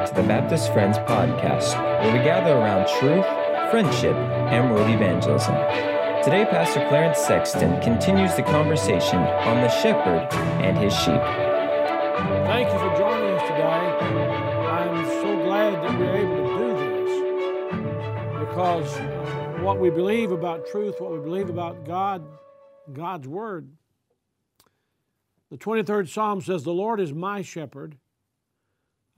Back to the Baptist Friends Podcast, where we gather around truth, friendship, and world evangelism. Today, Pastor Clarence Sexton continues the conversation on the shepherd and his sheep. Thank you for joining us today. I'm so glad that we're able to do this because what we believe about truth, what we believe about God, God's Word. The 23rd Psalm says, The Lord is my shepherd,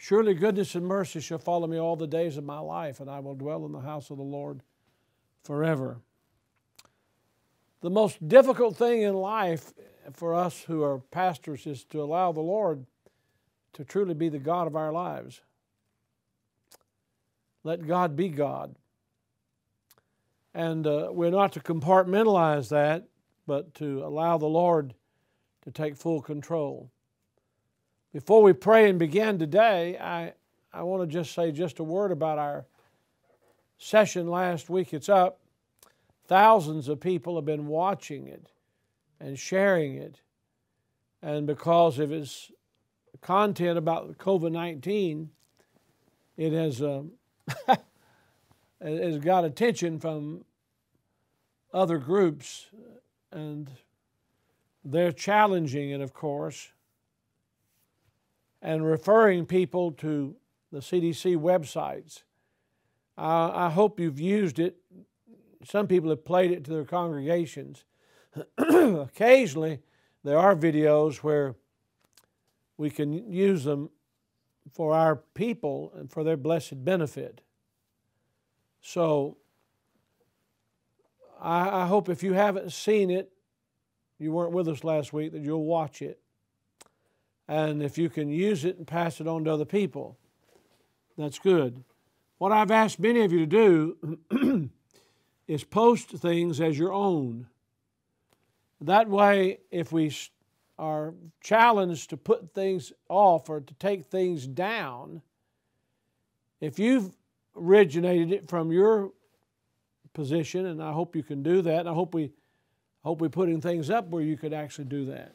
Surely goodness and mercy shall follow me all the days of my life, and I will dwell in the house of the Lord forever. The most difficult thing in life for us who are pastors is to allow the Lord to truly be the God of our lives. Let God be God. And uh, we're not to compartmentalize that, but to allow the Lord to take full control. Before we pray and begin today, I, I want to just say just a word about our session last week. It's up. Thousands of people have been watching it and sharing it. And because of its content about COVID 19, it has, uh, has got attention from other groups. And they're challenging it, of course, and referring people to the CDC websites. I hope you've used it some people have played it to their congregations. Occasionally, there are videos where we can use them for our people and for their blessed benefit. So, I, I hope if you haven't seen it, you weren't with us last week, that you'll watch it. And if you can use it and pass it on to other people, that's good. What I've asked many of you to do is post things as your own. That way, if we are challenged to put things off or to take things down, if you've originated it from your position, and I hope you can do that, I hope we hope we're putting things up where you could actually do that,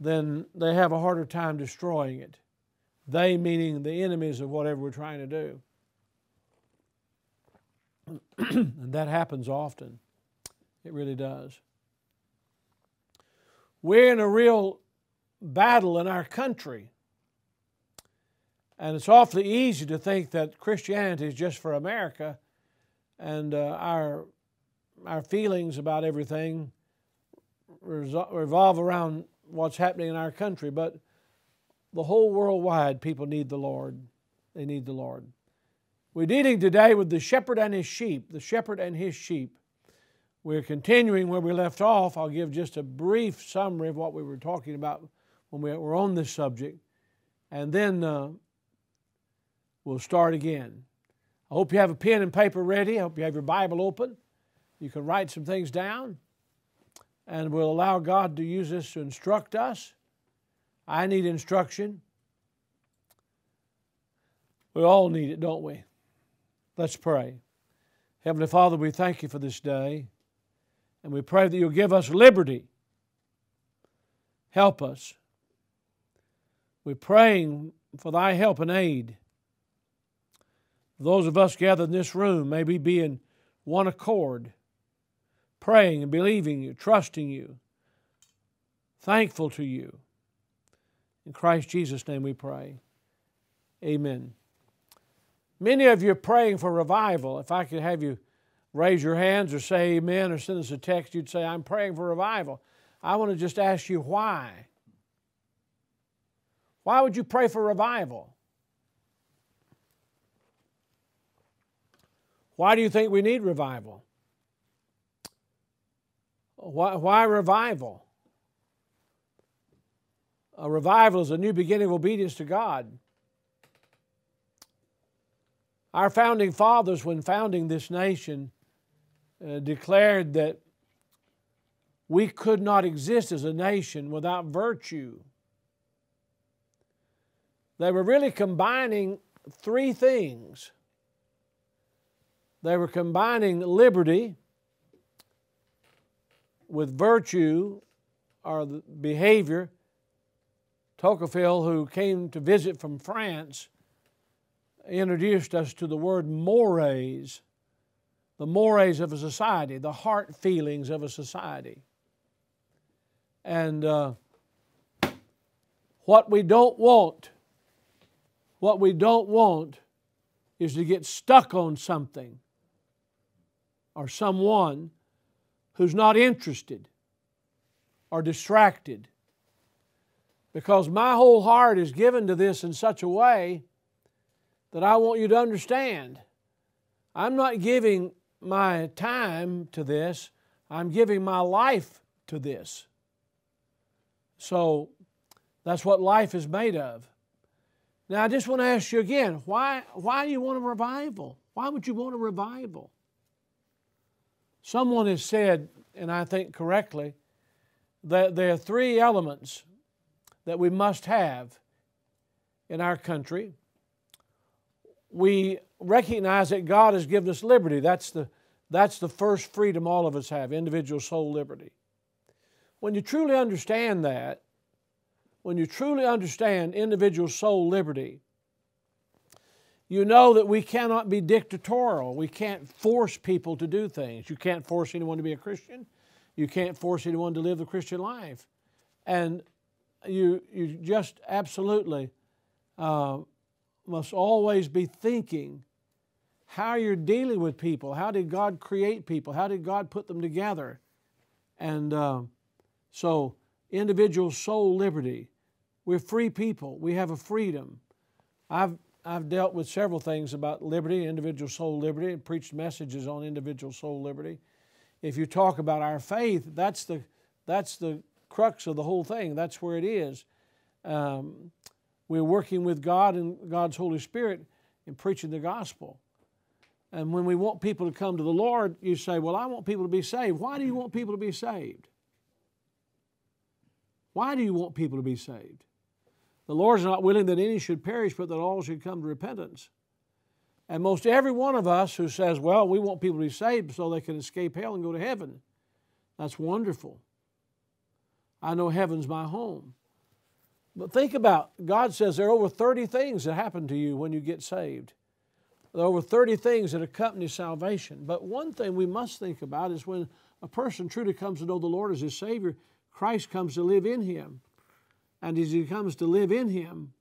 then they have a harder time destroying it. They meaning the enemies of whatever we're trying to do. and that happens often. It really does. We're in a real battle in our country. And it's awfully easy to think that Christianity is just for America and uh, our, our feelings about everything revolve around what's happening in our country. But the whole worldwide, people need the Lord. They need the Lord. We're dealing today with the shepherd and his sheep, the shepherd and his sheep. We're continuing where we left off. I'll give just a brief summary of what we were talking about when we were on this subject, and then uh, we'll start again. I hope you have a pen and paper ready. I hope you have your Bible open. You can write some things down, and we'll allow God to use this to instruct us. I need instruction. We all need it, don't we? Let's pray. Heavenly Father, we thank you for this day, and we pray that you'll give us liberty. Help us. We're praying for thy help and aid. Those of us gathered in this room may we be in one accord, praying and believing you, trusting you, thankful to you. In Christ Jesus' name we pray. Amen. Many of you are praying for revival. If I could have you raise your hands or say amen or send us a text, you'd say, I'm praying for revival. I want to just ask you why. Why would you pray for revival? Why do you think we need revival? Why, why revival? A revival is a new beginning of obedience to God. Our founding fathers, when founding this nation, uh, declared that we could not exist as a nation without virtue. They were really combining three things. They were combining liberty with virtue or behavior. Tocqueville, who came to visit from France, introduced us to the word mores, the mores of a society, the heart feelings of a society. And uh, what we don't want, what we don't want is to get stuck on something or someone who's not interested or distracted. Because my whole heart is given to this in such a way that I want you to understand. I'm not giving my time to this, I'm giving my life to this. So that's what life is made of. Now, I just want to ask you again why, why do you want a revival? Why would you want a revival? Someone has said, and I think correctly, that there are three elements that we must have in our country. We recognize that God has given us liberty. That's the, that's the first freedom all of us have individual soul liberty. When you truly understand that, when you truly understand individual soul liberty, you know that we cannot be dictatorial. We can't force people to do things. You can't force anyone to be a Christian. You can't force anyone to live the Christian life. And you, you just absolutely uh, must always be thinking how you're dealing with people. How did God create people? How did God put them together? And uh, so, individual soul liberty. We're free people. We have a freedom. I've I've dealt with several things about liberty, individual soul liberty, and preached messages on individual soul liberty. If you talk about our faith, that's the that's the crux of the whole thing. That's where it is. Um, we're working with God and God's Holy Spirit in preaching the gospel. And when we want people to come to the Lord, you say, Well, I want people to be saved. Why do you want people to be saved? Why do you want people to be saved? The Lord is not willing that any should perish, but that all should come to repentance. And most every one of us who says, well, we want people to be saved so they can escape hell and go to heaven, that's wonderful. I know heaven's my home. But think about God says there are over 30 things that happen to you when you get saved. There are over 30 things that accompany salvation. But one thing we must think about is when a person truly comes to know the Lord as his Savior, Christ comes to live in him. And as he comes to live in him,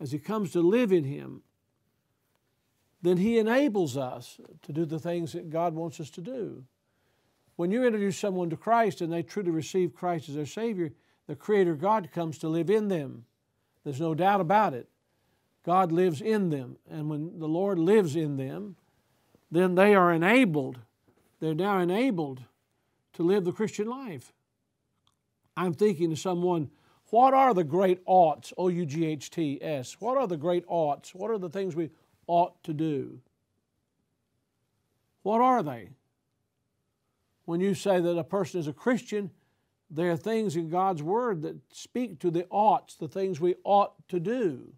as he comes to live in him, then he enables us to do the things that God wants us to do. When you introduce someone to Christ and they truly receive Christ as their Savior, the Creator God comes to live in them. There's no doubt about it. God lives in them. And when the Lord lives in them, then they are enabled. They're now enabled to live the Christian life. I'm thinking to someone, what are the great oughts, O U G H T S? What are the great oughts? What are the things we ought to do? What are they? When you say that a person is a Christian, there are things in God's Word that speak to the oughts, the things we ought to do.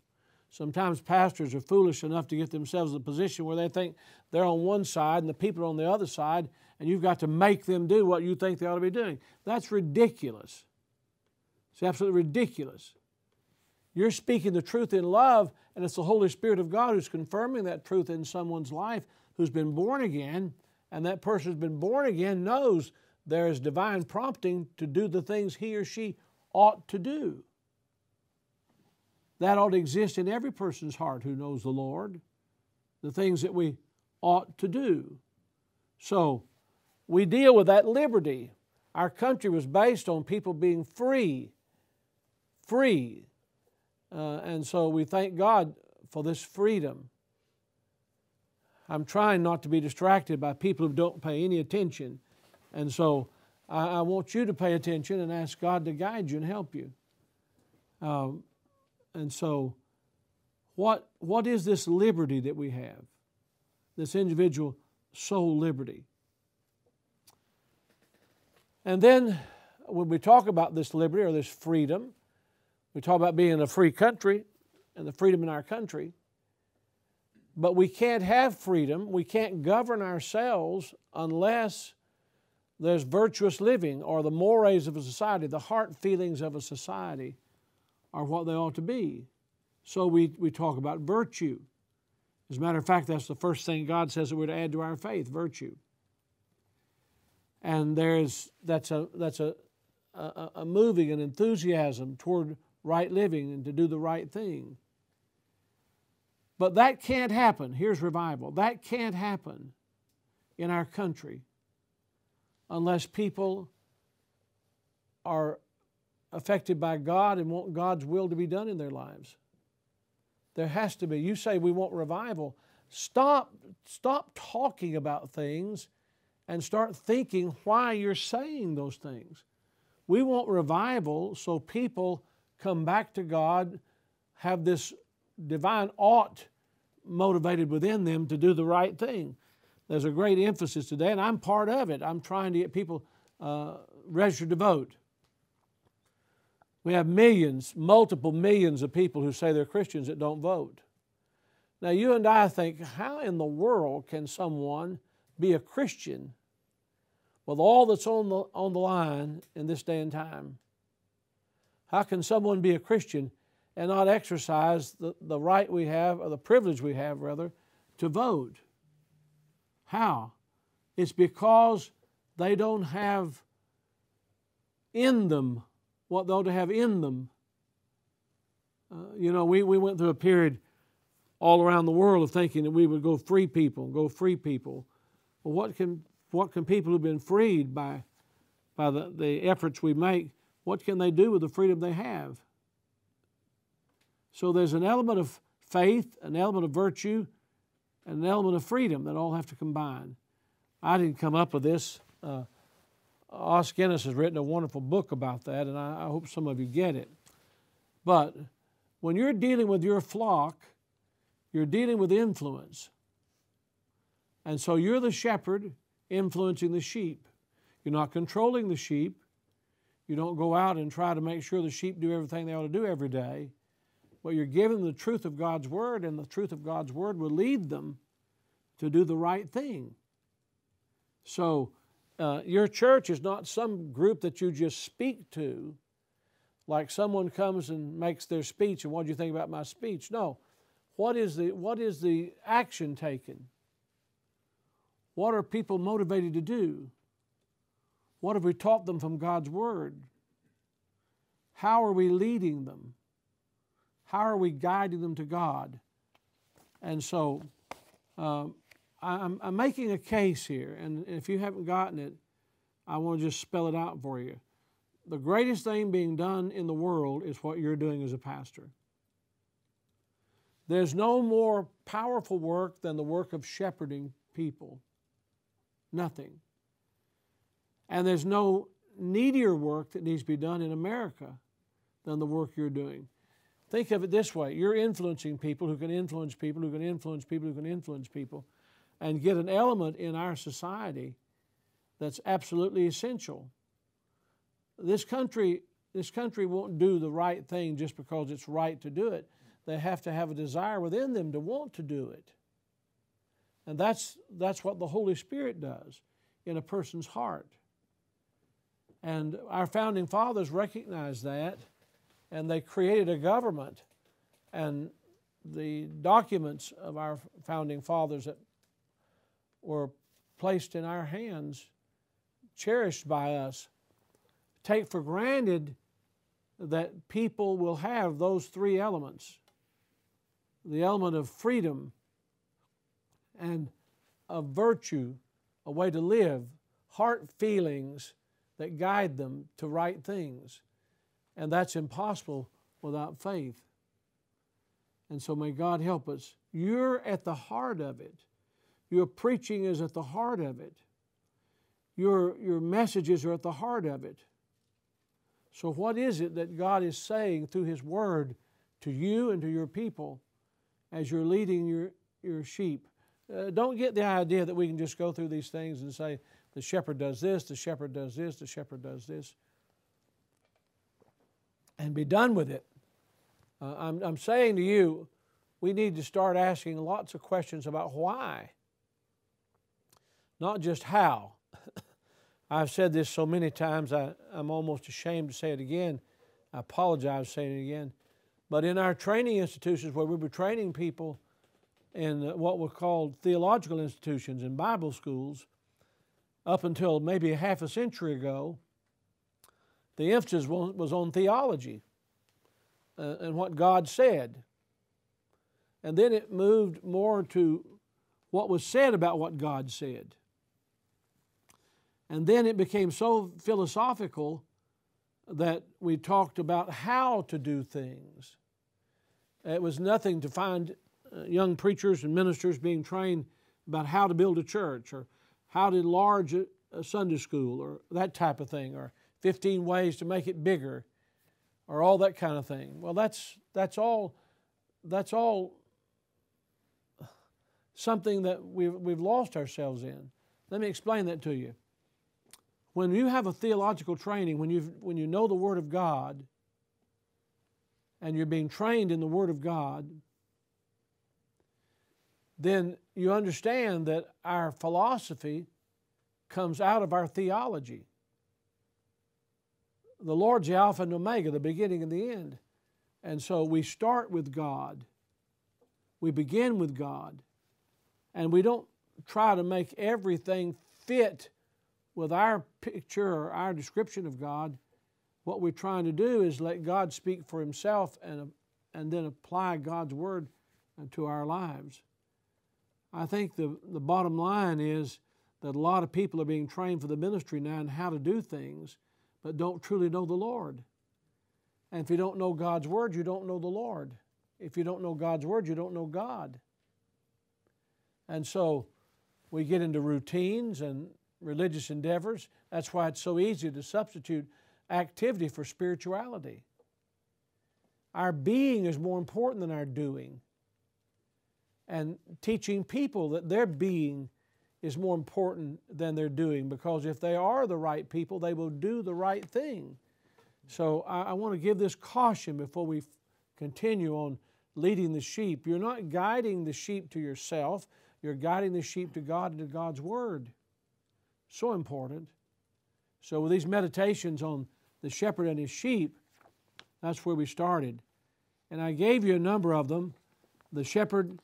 Sometimes pastors are foolish enough to get themselves in a position where they think they're on one side and the people are on the other side, and you've got to make them do what you think they ought to be doing. That's ridiculous. It's absolutely ridiculous. You're speaking the truth in love, and it's the Holy Spirit of God who's confirming that truth in someone's life who's been born again, and that person who's been born again knows there is divine prompting to do the things he or she ought to do. That ought to exist in every person's heart who knows the Lord, the things that we ought to do. So, we deal with that liberty. Our country was based on people being free, free. Uh, and so we thank God for this freedom. I'm trying not to be distracted by people who don't pay any attention. And so I, I want you to pay attention and ask God to guide you and help you. Um, and so, what, what is this liberty that we have? This individual soul liberty. And then, when we talk about this liberty or this freedom, we talk about being a free country and the freedom in our country. But we can't have freedom, we can't govern ourselves unless there's virtuous living or the mores of a society, the heart feelings of a society are what they ought to be. So we, we talk about virtue. As a matter of fact, that's the first thing God says that we're to add to our faith virtue. And there's, that's, a, that's a, a, a moving, an enthusiasm toward right living and to do the right thing. But that can't happen. Here's revival. That can't happen in our country unless people are affected by God and want God's will to be done in their lives. There has to be. You say we want revival. Stop, stop talking about things and start thinking why you're saying those things. We want revival so people come back to God, have this divine ought motivated within them to do the right thing. There's a great emphasis today, and I'm part of it. I'm trying to get people uh, registered to vote. We have millions, multiple millions of people who say they're Christians that don't vote. Now, you and I think, how in the world can someone be a Christian with all that's on the, on the line in this day and time? How can someone be a Christian and not exercise the, the right we have, or the privilege we have, rather, to vote? How? It's because they don't have in them what they ought to have in them. Uh, you know, we, we went through a period all around the world of thinking that we would go free people, go free people. Well, what can, what can people who've been freed by, by the, the efforts we make, what can they do with the freedom they have? So there's an element of faith, an element of virtue, and an element of freedom that all have to combine. I didn't come up with this. Uh, Os Guinness has written a wonderful book about that, and I, I hope some of you get it. But when you're dealing with your flock, you're dealing with influence. And so you're the shepherd influencing the sheep. You're not controlling the sheep. You don't go out and try to make sure the sheep do everything they ought to do every day but you're giving the truth of God's Word, and the truth of God's Word will lead them to do the right thing. So, uh, your church is not some group that you just speak to, like someone comes and makes their speech, and what do you think about my speech? No. What is the, what is the action taken? What are people motivated to do? What have we taught them from God's Word? How are we leading them? How are we guiding them to God? And so um, I'm, I'm making a case here, and if you haven't gotten it, I want to just spell it out for you. The greatest thing being done in the world is what you're doing as a pastor. There's no more powerful work than the work of shepherding people. Nothing. And there's no needier work that needs to be done in America than the work you're doing. Think of it this way you're influencing people who can influence people who can influence people who can influence people and get an element in our society that's absolutely essential. This country, this country won't do the right thing just because it's right to do it. They have to have a desire within them to want to do it. And that's, that's what the Holy Spirit does in a person's heart. And our founding fathers recognized that and they created a government. And the documents of our founding fathers that were placed in our hands, cherished by us, take for granted that people will have those three elements the element of freedom and of virtue, a way to live, heart feelings that guide them to right things. And that's impossible without faith. And so may God help us. You're at the heart of it. Your preaching is at the heart of it. Your, your messages are at the heart of it. So, what is it that God is saying through His Word to you and to your people as you're leading your, your sheep? Uh, don't get the idea that we can just go through these things and say, the shepherd does this, the shepherd does this, the shepherd does this, and be done with it. Uh, I'm, I'm saying to you, we need to start asking lots of questions about why, not just how. I've said this so many times, I, I'm almost ashamed to say it again. I apologize for saying it again. But in our training institutions where we were training people in what were called theological institutions and Bible schools, up until maybe half a century ago, the emphasis was on theology uh, and what God said. And then it moved more to what was said about what God said. And then it became so philosophical that we talked about how to do things. It was nothing to find uh, young preachers and ministers being trained about how to build a church or how to enlarge a, Sunday school or that type of thing or 15 ways to make it bigger or all that kind of thing. Well, that's, that's all, that's all something that we've, we've lost ourselves in. Let me explain that to you when you have a theological training, when, you when you know the Word of God, and you're being trained in the Word of God, then you understand that our philosophy comes out of our theology. The Lord's the Alpha and Omega, the beginning and the end. And so we start with God. We begin with God. And we don't try to make everything fit with our picture or our description of God, what we're trying to do is let God speak for Himself and, and then apply God's Word to our lives. I think the, the bottom line is that a lot of people are being trained for the ministry now and how to do things, but don't truly know the Lord. And if you don't know God's Word, you don't know the Lord. If you don't know God's Word, you don't know God. And so we get into routines and religious endeavors. That's why it's so easy to substitute activity for spirituality. Our being is more important than our doing. And teaching people that their being is more important than their doing because if they are the right people, they will do the right thing. So I, I want to give this caution before we continue on leading the sheep. You're not guiding the sheep to yourself, you're guiding the sheep to God and to God's Word. So important. So, with these meditations on the shepherd and his sheep, that's where we started. And I gave you a number of them. The shepherd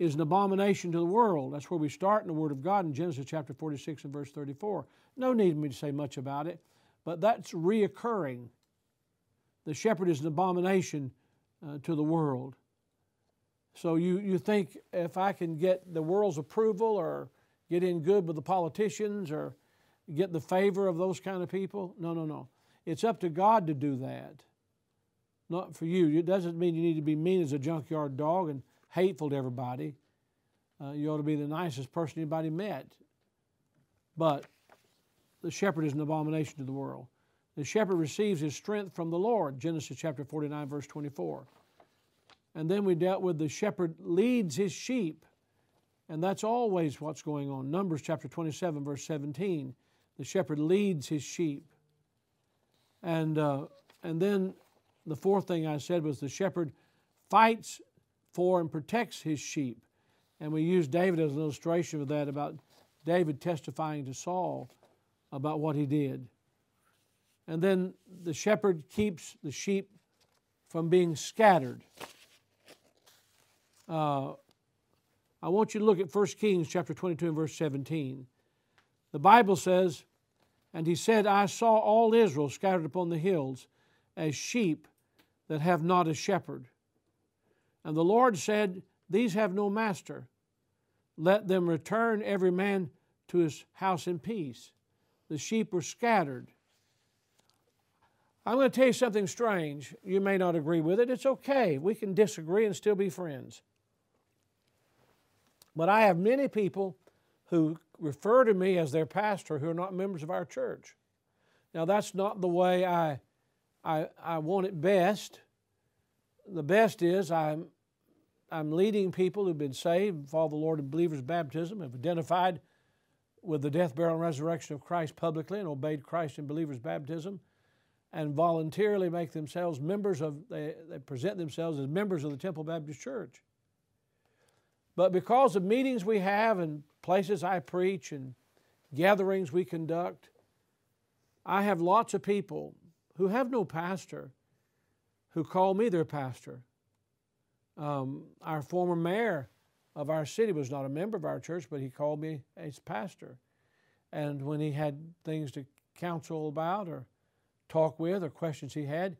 is an abomination to the world. That's where we start in the Word of God in Genesis chapter 46 and verse 34. No need for me to say much about it, but that's reoccurring. The shepherd is an abomination uh, to the world. So you, you think if I can get the world's approval or get in good with the politicians or get the favor of those kind of people. No, no, no. It's up to God to do that, not for you. It doesn't mean you need to be mean as a junkyard dog and hateful to everybody. Uh, you ought to be the nicest person anybody met. But the shepherd is an abomination to the world. The shepherd receives his strength from the Lord, Genesis chapter 49, verse 24. And then we dealt with the shepherd leads his sheep. And that's always what's going on. Numbers chapter 27, verse 17. The shepherd leads his sheep. And, uh, and then the fourth thing I said was the shepherd fights for and protects his sheep. And we use David as an illustration of that about David testifying to Saul about what he did. And then the shepherd keeps the sheep from being scattered. Uh, I want you to look at 1 Kings chapter 22 and verse 17. The Bible says, And he said, I saw all Israel scattered upon the hills as sheep that have not a shepherd. And the Lord said, These have no master. Let them return every man to his house in peace. The sheep were scattered. I'm going to tell you something strange. You may not agree with it. It's okay. We can disagree and still be friends. But I have many people who refer to me as their pastor who are not members of our church. Now, that's not the way I I, I want it best. The best is I'm, I'm leading people who've been saved, follow the Lord in believers' baptism, have identified with the death, burial, and resurrection of Christ publicly and obeyed Christ in believers' baptism and voluntarily make themselves members of, they, they present themselves as members of the Temple Baptist Church. But because of meetings we have and places I preach and gatherings we conduct, I have lots of people who have no pastor who called me their pastor. Um, our former mayor of our city was not a member of our church, but he called me as pastor. And when he had things to counsel about or talk with or questions he had,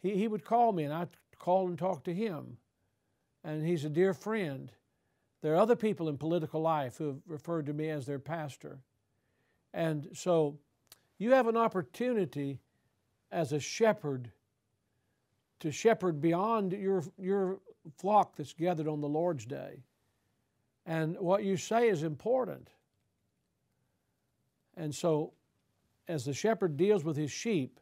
he, he would call me and I'd call and talk to him. And he's a dear friend. There are other people in political life who have referred to me as their pastor. And so you have an opportunity as a shepherd to shepherd beyond your, your flock that's gathered on the Lord's day. And what you say is important. And so, as the shepherd deals with his sheep,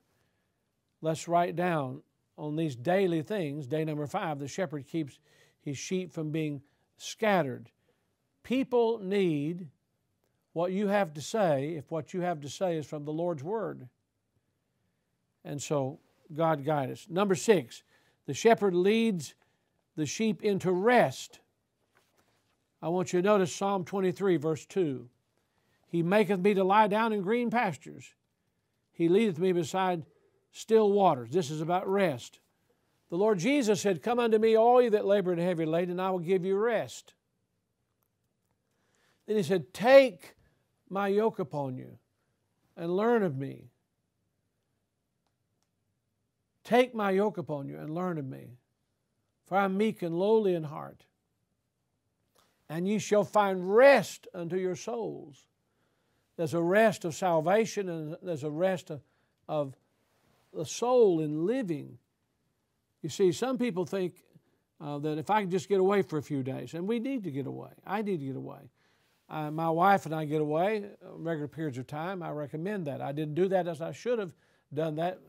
let's write down on these daily things. Day number five, the shepherd keeps his sheep from being scattered. People need what you have to say if what you have to say is from the Lord's Word. And so God guide us. Number six, the shepherd leads the sheep into rest. I want you to notice Psalm 23, verse 2. He maketh me to lie down in green pastures. He leadeth me beside still waters. This is about rest. The Lord Jesus said, Come unto me, all ye that labor and heavy laden, and I will give you rest. Then he said, Take my yoke upon you and learn of me. Take my yoke upon you and learn of me, for I am meek and lowly in heart. And ye shall find rest unto your souls. There's a rest of salvation and there's a rest of, of the soul in living. You see, some people think uh, that if I can just get away for a few days, and we need to get away, I need to get away. Uh, my wife and I get away uh, regular periods of time. I recommend that. I didn't do that as I should have done that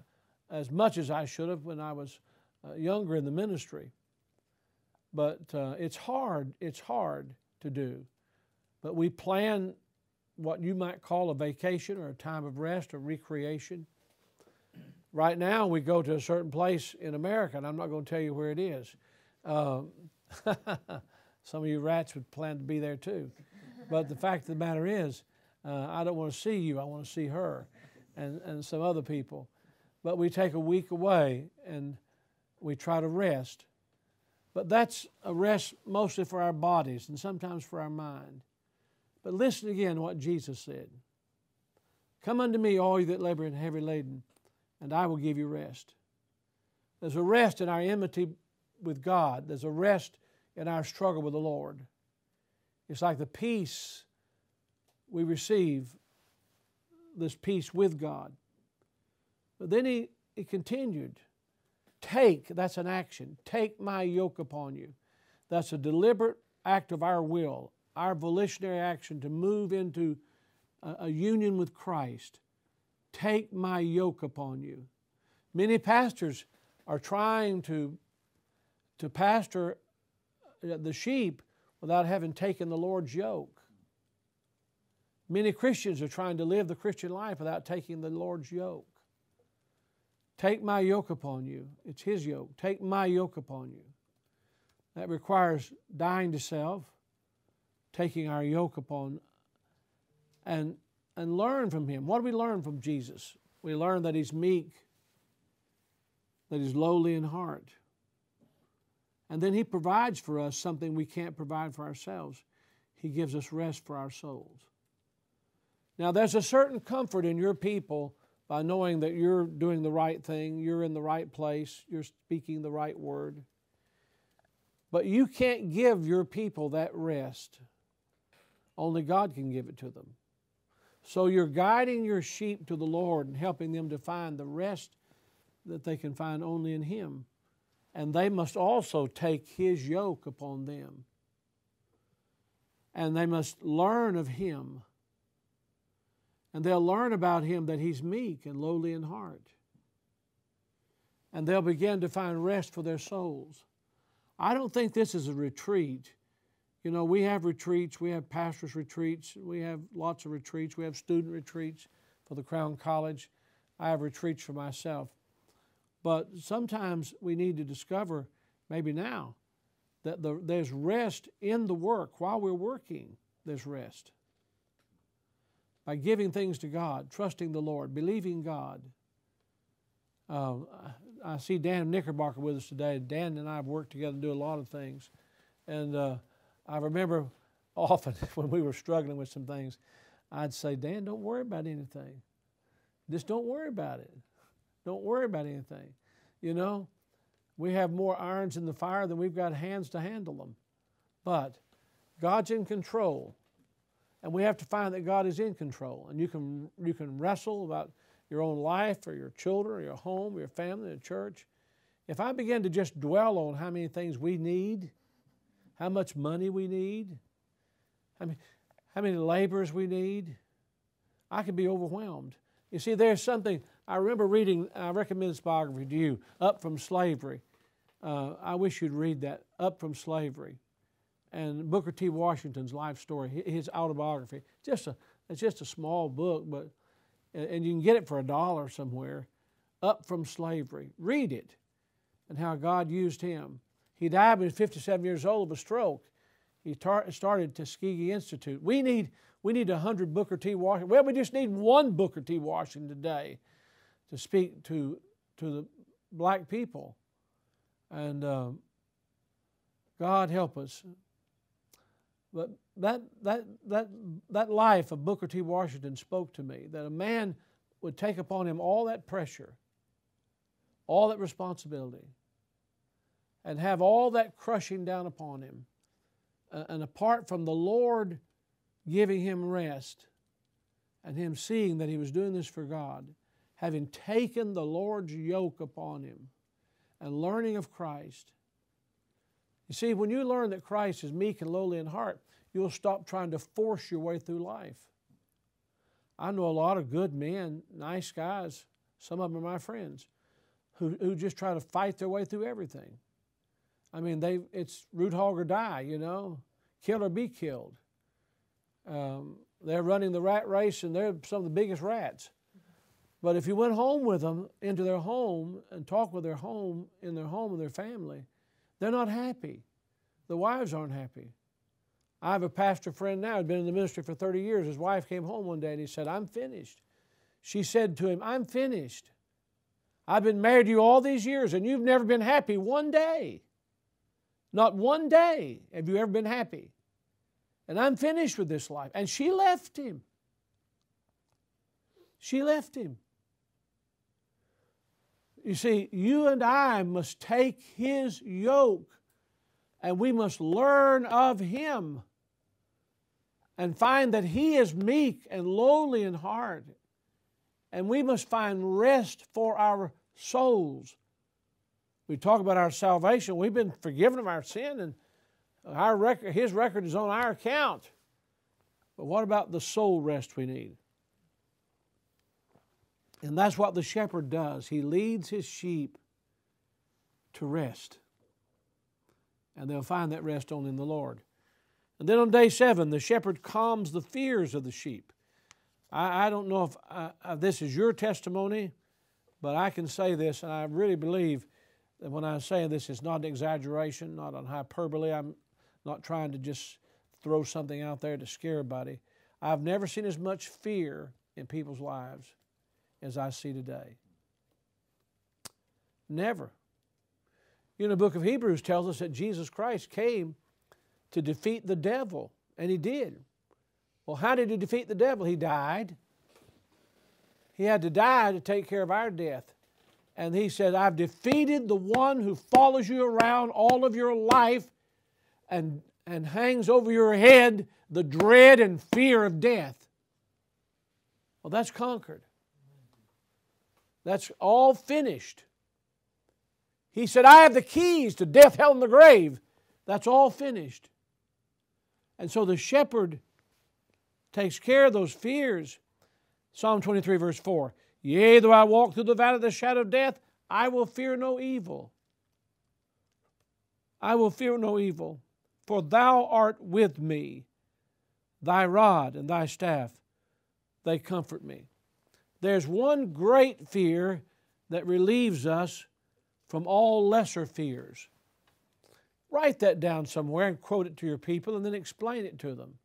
as much as I should have when I was uh, younger in the ministry. But uh, it's hard. It's hard to do. But we plan what you might call a vacation or a time of rest or recreation. Right now, we go to a certain place in America, and I'm not going to tell you where it is. Um, some of you rats would plan to be there too. But the fact of the matter is, uh, I don't want to see you, I want to see her and, and some other people. But we take a week away and we try to rest. But that's a rest mostly for our bodies and sometimes for our mind. But listen again what Jesus said Come unto me, all you that labor and heavy laden, and I will give you rest. There's a rest in our enmity with God, there's a rest in our struggle with the Lord. It's like the peace we receive, this peace with God. But then he, he continued Take, that's an action. Take my yoke upon you. That's a deliberate act of our will, our volitionary action to move into a, a union with Christ. Take my yoke upon you. Many pastors are trying to, to pastor uh, the sheep without having taken the Lord's yoke. Many Christians are trying to live the Christian life without taking the Lord's yoke. Take my yoke upon you. It's His yoke. Take my yoke upon you. That requires dying to self, taking our yoke upon, and, and learn from Him. What do we learn from Jesus? We learn that He's meek, that He's lowly in heart, and then He provides for us something we can't provide for ourselves. He gives us rest for our souls. Now, there's a certain comfort in your people by knowing that you're doing the right thing, you're in the right place, you're speaking the right word. But you can't give your people that rest. Only God can give it to them. So you're guiding your sheep to the Lord and helping them to find the rest that they can find only in Him and they must also take his yoke upon them. And they must learn of him. And they'll learn about him that he's meek and lowly in heart. and they'll begin to find rest for their souls. I don't think this is a retreat. You know, we have retreats, we have pastors' retreats, we have lots of retreats, we have student retreats for the Crown College. I have retreats for myself. But sometimes we need to discover, maybe now, that the, there's rest in the work. While we're working, there's rest. By giving things to God, trusting the Lord, believing God. Uh, I see Dan Knickerbocker with us today. Dan and I have worked together and do a lot of things. And uh, I remember often when we were struggling with some things, I'd say, Dan, don't worry about anything. Just don't worry about it. Don't worry about anything. You know, we have more irons in the fire than we've got hands to handle them. But God's in control. And we have to find that God is in control. And you can, you can wrestle about your own life or your children or your home or your family or church. If I begin to just dwell on how many things we need, how much money we need, how many, laborers we need, I can be overwhelmed. You see, there's something, I remember reading, I recommend this biography to you, Up from Slavery. Uh, I wish you'd read that, Up from Slavery. And Booker T. Washington's life story, his autobiography. Just a, it's just a small book, but and you can get it for a dollar somewhere. Up from slavery. Read it and how God used him. He died when he was 57 years old of a stroke. He tar- started Tuskegee Institute. We need we need 100 Booker T. Washington. Well, we just need one Booker T. Washington today to speak to, to the black people. And uh, God help us. But that, that, that, that life of Booker T. Washington spoke to me that a man would take upon him all that pressure, all that responsibility, and have all that crushing down upon him. and apart from the Lord giving him rest and him seeing that he was doing this for God, having taken the Lord's yoke upon him and learning of Christ. You see, when you learn that Christ is meek and lowly in heart, you'll stop trying to force your way through life. I know a lot of good men, nice guys, some of them are my friends, who, who just try to fight their way through everything. I mean, they it's root hog or die, you know, kill or be killed. Um, they're running the rat race and they're some of the biggest rats. But if you went home with them into their home and talked with their home in their home with their family, they're not happy. The wives aren't happy. I have a pastor friend now, who's been in the ministry for 30 years. His wife came home one day and he said, I'm finished. She said to him, I'm finished. I've been married to you all these years and you've never been happy one day. Not one day have you ever been happy and I'm finished with this life. And she left him. She left him. You see, you and I must take his yoke and we must learn of him and find that he is meek and lowly in heart. And we must find rest for our souls. We talk about our salvation. We've been forgiven of our sin and our record, his record is on our account. But what about the soul rest we need? And that's what the shepherd does. He leads his sheep to rest. And they'll find that rest only in the Lord. And then on day seven, the shepherd calms the fears of the sheep. I, I don't know if uh, uh, this is your testimony, but I can say this, and I really believe that when I say this, it's not an exaggeration, not an hyperbole. I'm, not trying to just throw something out there to scare everybody. I've never seen as much fear in people's lives as I see today. Never. You know, the book of Hebrews tells us that Jesus Christ came to defeat the devil, and he did. Well, how did he defeat the devil? He died. He had to die to take care of our death. And he said, I've defeated the one who follows you around all of your life and, and hangs over your head the dread and fear of death. Well, that's conquered. That's all finished. He said, I have the keys to death, hell, and the grave. That's all finished. And so the shepherd takes care of those fears. Psalm 23, verse 4 Yea, though I walk through the valley of the shadow of death, I will fear no evil. I will fear no evil, for thou art with me. Thy rod and thy staff, they comfort me. There's one great fear that relieves us from all lesser fears. Write that down somewhere and quote it to your people and then explain it to them.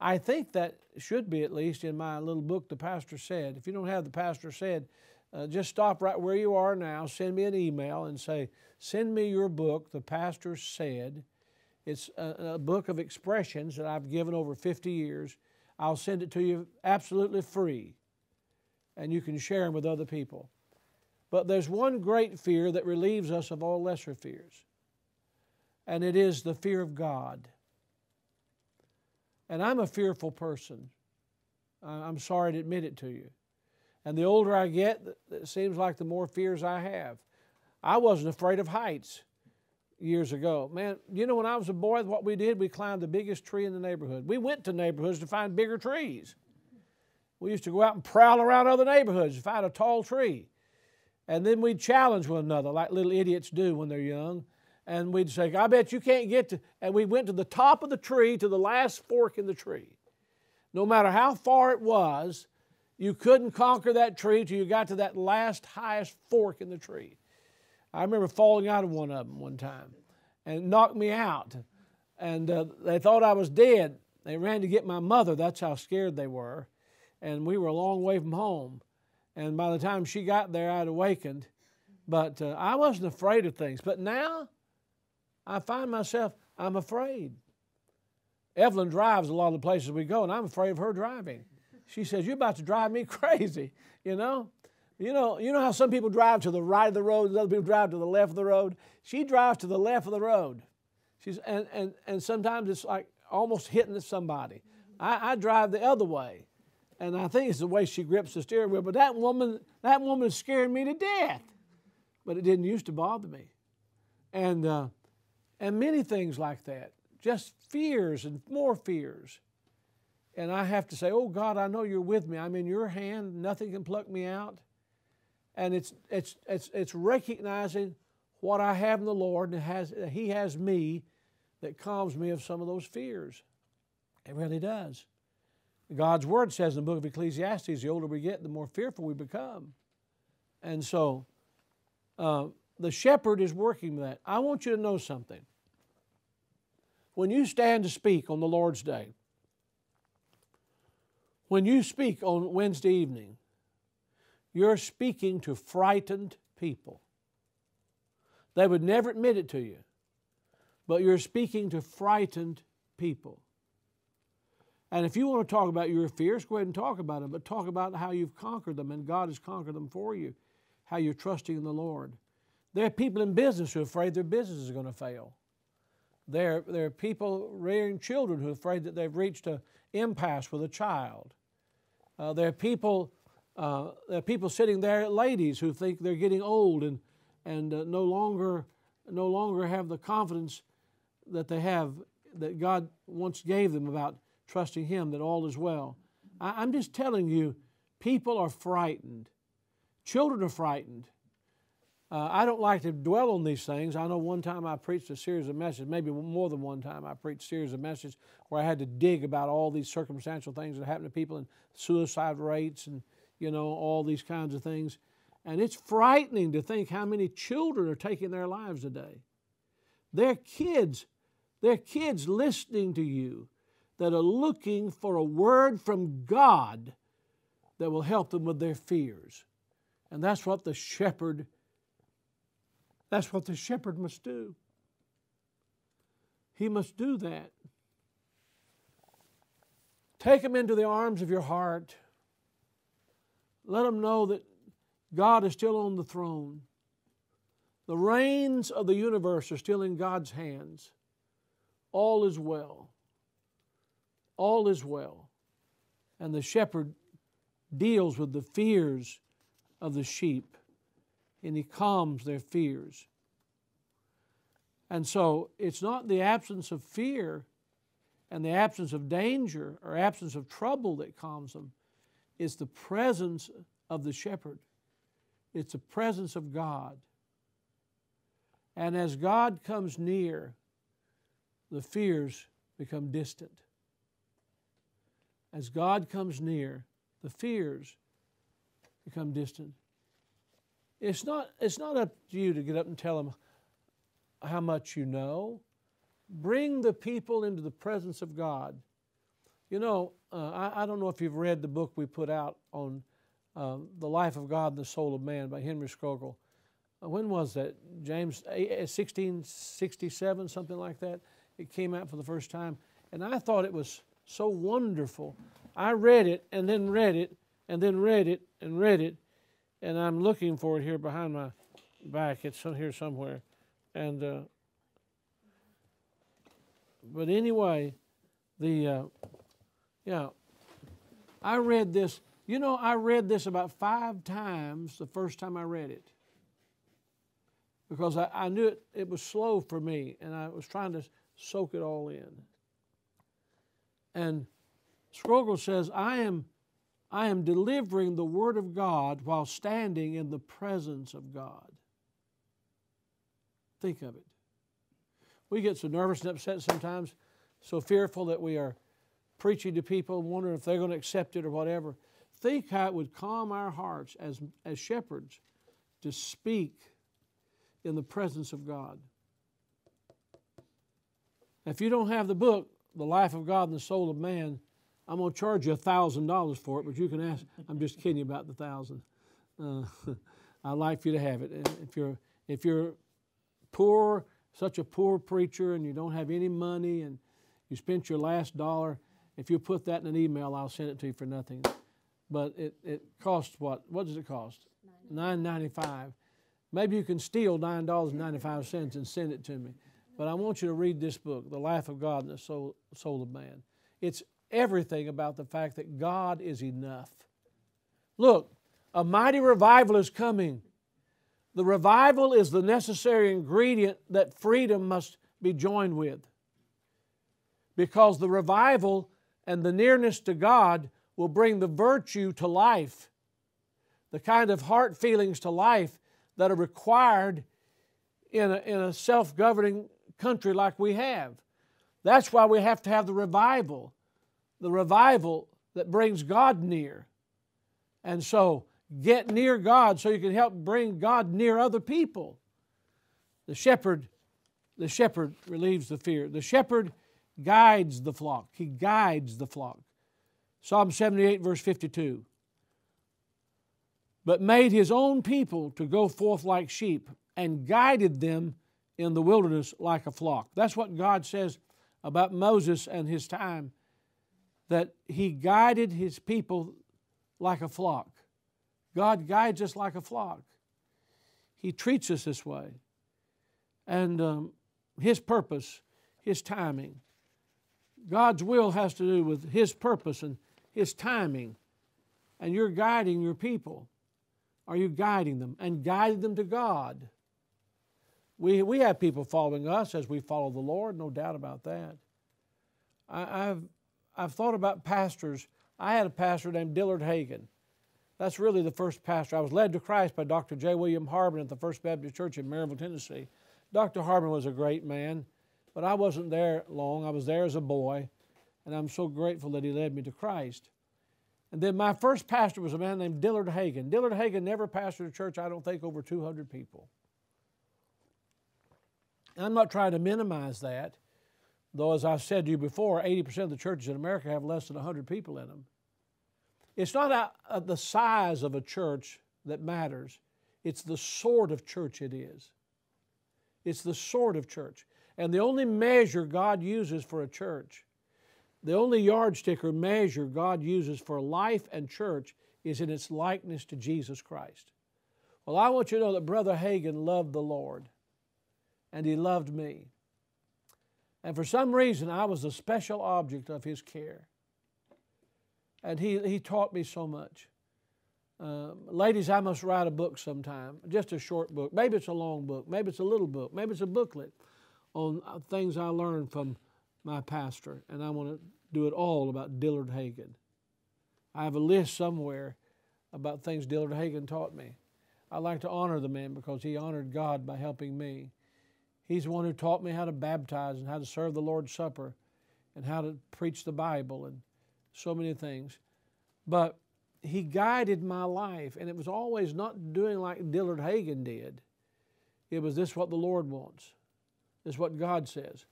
I think that should be at least in my little book, The Pastor Said. If you don't have The Pastor Said, uh, just stop right where you are now, send me an email and say, Send me your book, The Pastor Said. It's a, a book of expressions that I've given over 50 years. I'll send it to you absolutely free, and you can share them with other people. But there's one great fear that relieves us of all lesser fears, and it is the fear of God. And I'm a fearful person. I'm sorry to admit it to you. And the older I get, it seems like the more fears I have. I wasn't afraid of heights years ago. Man, you know, when I was a boy, what we did, we climbed the biggest tree in the neighborhood. We went to neighborhoods to find bigger trees. We used to go out and prowl around other neighborhoods to find a tall tree. And then we'd challenge one another like little idiots do when they're young. And we'd say, I bet you can't get to, and we went to the top of the tree to the last fork in the tree. No matter how far it was, you couldn't conquer that tree till you got to that last highest fork in the tree. I remember falling out of one of them one time and knocked me out. And uh, they thought I was dead. They ran to get my mother. That's how scared they were. And we were a long way from home. And by the time she got there, I'd awakened. But uh, I wasn't afraid of things. But now I find myself, I'm afraid. Evelyn drives a lot of the places we go, and I'm afraid of her driving. She says, You're about to drive me crazy, you know? You know, you know how some people drive to the right of the road and other people drive to the left of the road? She drives to the left of the road. She's, and, and, and sometimes it's like almost hitting somebody. I, I drive the other way. And I think it's the way she grips the steering wheel. But that woman, that woman is scaring me to death. But it didn't used to bother me. And, uh, and many things like that. Just fears and more fears. And I have to say, Oh God, I know you're with me. I'm in your hand. Nothing can pluck me out and it's, it's, it's, it's recognizing what I have in the Lord and has, He has me that calms me of some of those fears. It really does. God's Word says in the book of Ecclesiastes the older we get, the more fearful we become. And so uh, the shepherd is working that. I want you to know something. When you stand to speak on the Lord's Day, when you speak on Wednesday evening, you're speaking to frightened people. They would never admit it to you, but you're speaking to frightened people. And if you want to talk about your fears, go ahead and talk about them, but talk about how you've conquered them and God has conquered them for you, how you're trusting in the Lord. There are people in business who are afraid their business is going to fail. There, there are people rearing children who are afraid that they've reached an impasse with a child. Uh, there are people uh, there are people sitting there, ladies, who think they're getting old and, and uh, no, longer, no longer have the confidence that they have, that God once gave them about trusting Him, that all is well. I, I'm just telling you, people are frightened. Children are frightened. Uh, I don't like to dwell on these things. I know one time I preached a series of messages, maybe more than one time I preached a series of messages where I had to dig about all these circumstantial things that happen to people and suicide rates and you know, all these kinds of things. And it's frightening to think how many children are taking their lives today. They're kids, they're kids listening to you that are looking for a word from God that will help them with their fears. And that's what the shepherd that's what the shepherd must do. He must do that. Take them into the arms of your heart. Let them know that God is still on the throne. The reins of the universe are still in God's hands. All is well. All is well. And the shepherd deals with the fears of the sheep and he calms their fears. And so it's not the absence of fear and the absence of danger or absence of trouble that calms them, is the presence of the shepherd. it's the presence of God. And as God comes near, the fears become distant. As God comes near, the fears become distant. It's not, it's not up to you to get up and tell them how much you know. Bring the people into the presence of God. You know, uh, I, I, don't know if you've read the book we put out on uh, The Life of God and the Soul of Man by Henry Scougal. Uh, when was that? James, 1667, uh, something like that. It came out for the first time. And I thought it was so wonderful. I read it and then read it and then read it and read it. And I'm looking for it here behind my back. It's here somewhere. And, uh, but anyway, the, uh, yeah, I read this. You know, I read this about five times the first time I read it because I, I knew it, it was slow for me and I was trying to soak it all in. And Scougal says, I am, I am delivering the Word of God while standing in the presence of God. Think of it. We get so nervous and upset sometimes, so fearful that we are preaching to people, wondering if they're going to accept it or whatever. Think how it would calm our hearts as, as shepherds to speak in the presence of God. If you don't have the book, The Life of God and the Soul of Man, I'm going to charge you a thousand dollars for it, but you can ask. I'm just kidding about the thousand. Uh, I'd like for you to have it. If you're if you're poor, such a poor preacher, and you don't have any money, and you spent your last dollar, if you put that in an email, I'll send it to you for nothing. But it, it costs what? What does it cost? Nine ninety five. Maybe you can steal nine dollars and ninety five cents and send it to me. But I want you to read this book, The Life of God and the Soul, Soul of Man. It's everything about the fact that God is enough. Look, a mighty revival is coming. The revival is the necessary ingredient that freedom must be joined with. Because the revival and the nearness to God will bring the virtue to life, the kind of heart feelings to life that are required in a, in a self governing country like we have. That's why we have to have the revival, the revival that brings God near. And so, get near God so you can help bring God near other people. The shepherd, the shepherd relieves the fear. The shepherd guides the flock. He guides the flock. Psalm 78, verse 52. But made his own people to go forth like sheep and guided them in the wilderness like a flock. That's what God says about Moses and his time, that he guided his people like a flock. God guides us like a flock. He treats us this way. And um, his purpose, his timing. God's will has to do with his purpose and his timing. And you're guiding your people. Are you guiding them and guiding them to God? We, we have people following us as we follow the Lord, no doubt about that. I, have I've thought about pastors. I had a pastor named Dillard Hagen. That's really the first pastor. I was led to Christ by Dr. J. William Harbin at the First Baptist Church in Maryville, Tennessee. Dr. Harbin was a great man, but I wasn't there long. I was there as a boy, and I'm so grateful that he led me to Christ. And then my first pastor was a man named Dillard Hagen. Dillard Hagen never pastored a church, I don't think, over 200 people. I'm not trying to minimize that, though, as I've said to you before, 80% of the churches in America have less than 100 people in them. It's not a, a, the size of a church that matters, it's the sort of church it is. It's the sort of church. And the only measure God uses for a church, the only yardstick or measure God uses for life and church is in its likeness to Jesus Christ. Well, I want you to know that Brother Hagin loved the Lord and he loved me. And for some reason, I was a special object of his care. And he, he taught me so much. Uh, ladies, I must write a book sometime, just a short book. Maybe it's a long book, maybe it's a little book, maybe it's a booklet on uh, things I learned from my pastor. And I want to do it all about Dillard Hagen. I have a list somewhere about things Dillard Hagen taught me. I like to honor the man because he honored God by helping me. He's the one who taught me how to baptize and how to serve the Lord's Supper and how to preach the Bible and so many things. But he guided my life, and it was always not doing like Dillard Hagen did. It was this what the Lord wants. This what God says.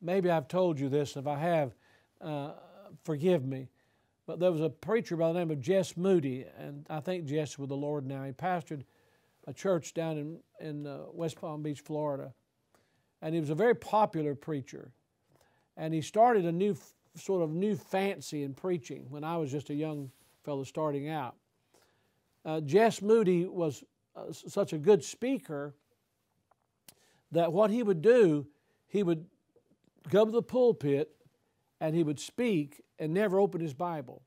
Maybe I've told you this. If I have, uh, forgive me. But there was a preacher by the name of Jess Moody, and I think Jess is with the Lord now. He pastored a church down in, in uh, West Palm Beach, Florida. And he was a very popular preacher. And he started a new sort of new fancy in preaching when I was just a young fellow starting out. Uh, Jess Moody was uh, such a good speaker that what he would do, he would go to the pulpit and he would speak and never open his Bible.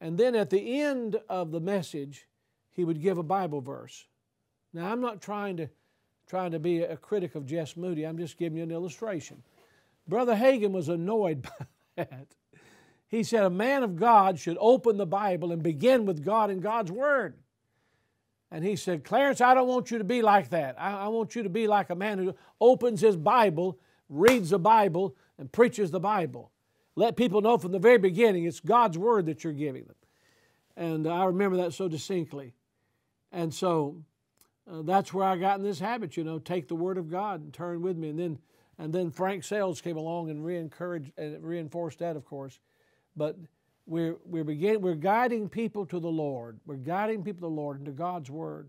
And then at the end of the message, he would give a Bible verse. Now, I'm not trying to, trying to be a critic of Jess Moody, I'm just giving you an illustration. Brother Hagin was annoyed by that. He said a man of God should open the Bible and begin with God and God's Word. And he said, Clarence, I don't want you to be like that. I, I, want you to be like a man who opens his Bible, reads the Bible, and preaches the Bible. Let people know from the very beginning it's God's Word that you're giving them. And I remember that so distinctly. And so uh, that's where I got in this habit, you know, take the Word of God and turn with me. And then and then Frank Sales came along and re-encouraged and reinforced that, of course. But we're, we're, begin, we're guiding people to the Lord. We're guiding people to the Lord and to God's Word.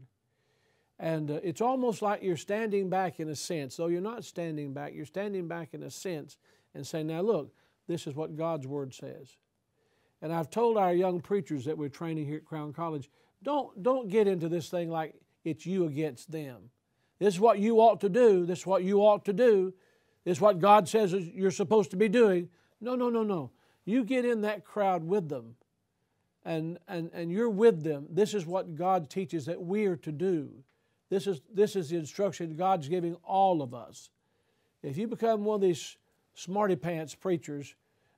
And uh, it's almost like you're standing back in a sense, though you're not standing back, you're standing back in a sense and saying, now look, this is what God's Word says. And I've told our young preachers that we're training here at Crown College, don't, don't get into this thing like it's you against them. This is what you ought to do. This is what you ought to do. This is what God says you're supposed to be doing. No, no, no, no. You get in that crowd with them and, and, and you're with them. This is what God teaches that we are to do. This is, this is the instruction God's giving all of us. If you become one of these smarty pants preachers,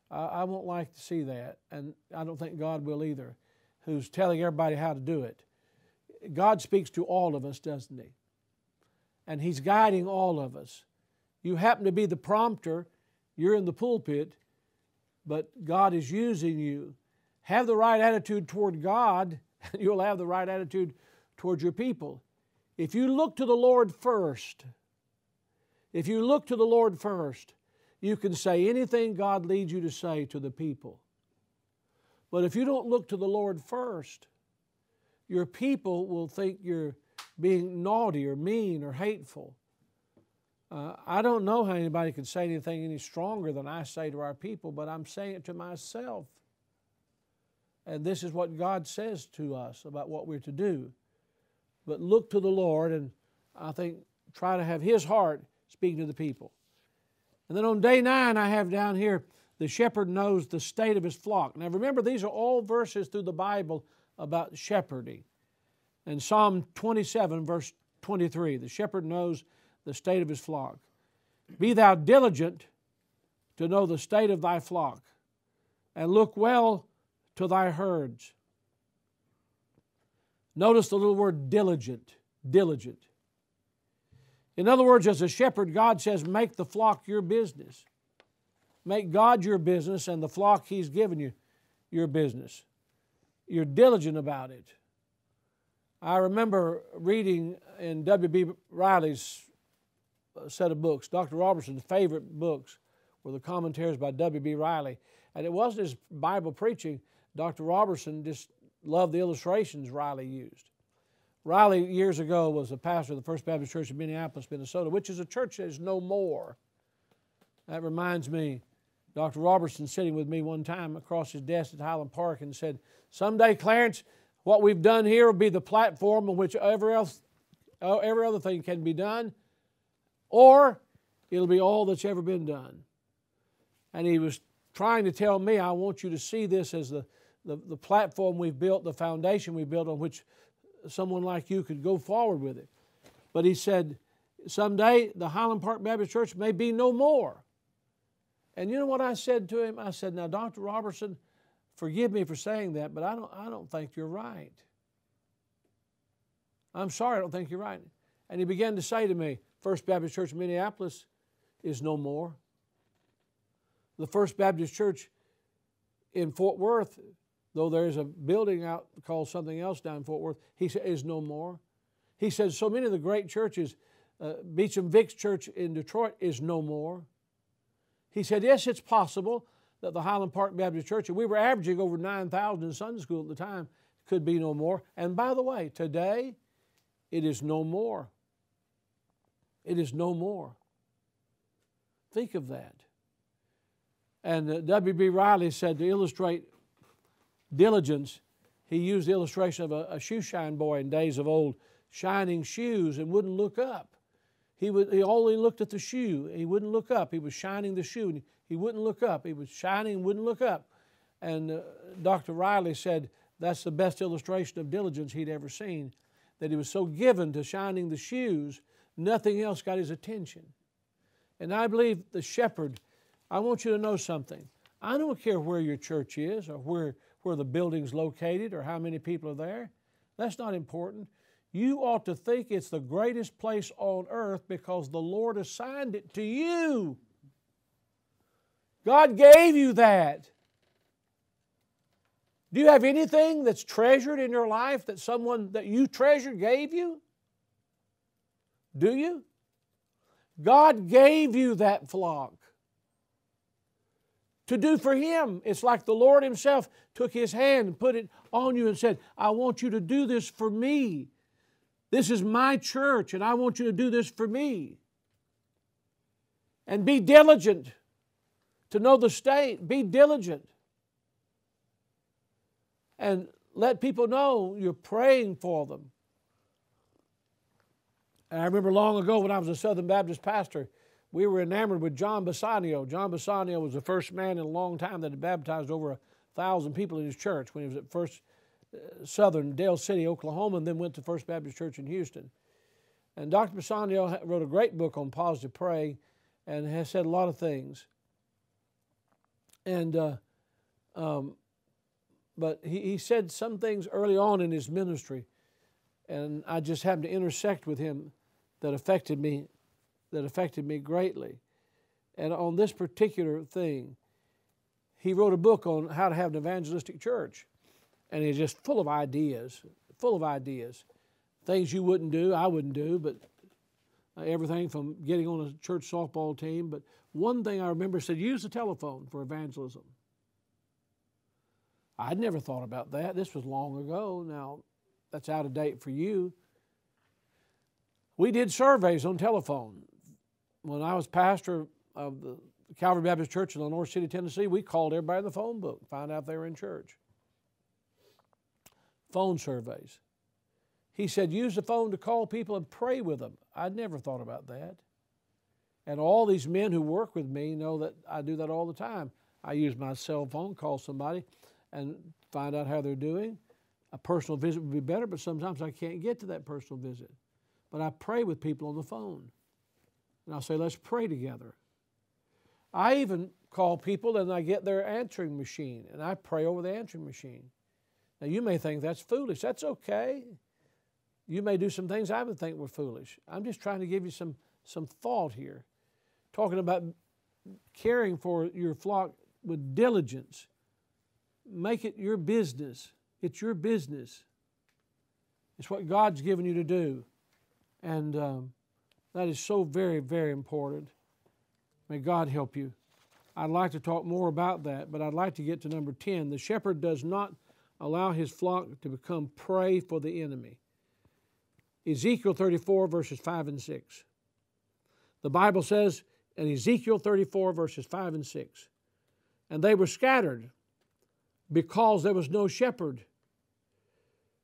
I, I won't like to see that. And I don't think God will either, who's telling everybody how to do it. God speaks to all of us, doesn't He? And He's guiding all of us. You happen to be the prompter, you're in the pulpit, but God is using you. Have the right attitude toward God, and you'll have the right attitude toward your people. If you look to the Lord first, if you look to the Lord first, you can say anything God leads you to say to the people. But if you don't look to the Lord first, your people will think you're being naughty or mean or hateful. Uh, I don't know how anybody can say anything any stronger than I say to our people, but I'm saying it to myself. And this is what God says to us about what we're to do. But look to the Lord and I think try to have His heart speaking to the people. And then on day nine, I have down here the shepherd knows the state of his flock. Now remember, these are all verses through the Bible about shepherding. In Psalm 27, verse 23, the shepherd knows the state of his flock. Be thou diligent to know the state of thy flock, and look well to thy herds. Notice the little word diligent, diligent. In other words, as a shepherd, God says, make the flock your business. Make God your business and the flock He's given you your business. You're diligent about it. I remember reading in W.B. Riley's uh, set of books. Dr. Roberson's favorite books were the commentaries by W.B. Riley. And it wasn't his Bible preaching. Dr. Roberson just loved the illustrations Riley used. Riley, years ago, was a pastor of the First Baptist Church in Minneapolis, Minnesota, which is a church that is no more. That reminds me, Dr. Roberson sitting with me one time across his desk at Highland Park and said, Someday, Clarence, what we've done here will be the platform on which every, else, oh, every other thing can be done or it'll be all that's ever been done. And he was trying to tell me, I want you to see this as the, the, the platform we've built, the foundation we built on which someone like you could go forward with it. But he said, someday the Highland Park Baptist Church may be no more. And you know what I said to him? I said, Now, Dr. Roberson, forgive me for saying that, but I don't, I don't think you're right. I'm sorry, I don't think you're right. And he began to say to me, First Baptist Church in Minneapolis is no more. The First Baptist Church in Fort Worth, though there's a building out called something else down in Fort Worth, he said is no more. He says so many of the great churches, uh, Beecham Vicks Church in Detroit is no more. He said, yes, it's possible that the Highland Park Baptist Church, and we were averaging over 9,000 in Sunday school at the time, could be no more. And by the way, today, it is no more. It is no more. Think of that. And uh, W.B. Riley said to illustrate diligence, he used the illustration of a, a shoe shine boy in days of old, shining shoes and wouldn't look up. He, would, he only looked at the shoe. He wouldn't look up. He was shining the shoe. And he wouldn't look up. He was shining and wouldn't look up. And uh, Dr. Riley said that's the best illustration of diligence he'd ever seen. That he was so given to shining the shoes, nothing else got his attention. And I believe the shepherd, I want you to know something. I don't care where your church is or where, where the building's located or how many people are there. That's not important. You ought to think it's the greatest place on earth because the Lord assigned it to you. God gave you that. Do you have anything that's treasured in your life that someone that you treasure gave you? Do you? God gave you that flock to do for Him. It's like the Lord Himself took His hand and put it on you and said, I want you to do this for me. This is my church, and I want you to do this for me. And be diligent to know the state. Be diligent. And let people know you're praying for them. And I remember long ago when I was a Southern Baptist pastor, we were enamored with John Bisagno. John Bisagno was the first man in a long time that had baptized over a thousand people in his church when he was at First Southern, Del City, Oklahoma, and then went to First Baptist Church in Houston. And Dr. Bisagno wrote a great book on positive praying and has said a lot of things. And, uh, um, but he, he said some things early on in his ministry, and I just happened to intersect with him that affected me, that affected me greatly. And on this particular thing, he wrote a book on how to have an evangelistic church. And he's just full of ideas, full of ideas. Things you wouldn't do, I wouldn't do, but uh, everything from getting on a church softball team. But one thing I remember said, use the telephone for evangelism. I'd never thought about that. This was long ago. Now, that's out of date for you. We did surveys on telephone. When I was pastor of the Calvary Baptist Church in the North City, Tennessee, we called everybody in the phone book, find out if they were in church. Phone surveys. He said, use the phone to call people and pray with them. I'd never thought about that. And all these men who work with me know that I do that all the time. I use my cell phone, call somebody, and find out how they're doing. A personal visit would be better, but sometimes I can't get to that personal visit. But I pray with people on the phone. And I'll say, let's pray together. I even call people and I get their answering machine and I pray over the answering machine. Now, you may think that's foolish. That's okay. You may do some things I would think were foolish. I'm just trying to give you some, some thought here talking about caring for your flock with diligence. Make it your business. It's your business. It's what God's given you to do. And um, that is so very, very important. May God help you. I'd like to talk more about that, but I'd like to get to number 10. The shepherd does not allow his flock to become prey for the enemy. Ezekiel 34, verses 5 and 6. The Bible says, in Ezekiel 34, verses 5 and 6. And they were scattered because there was no shepherd,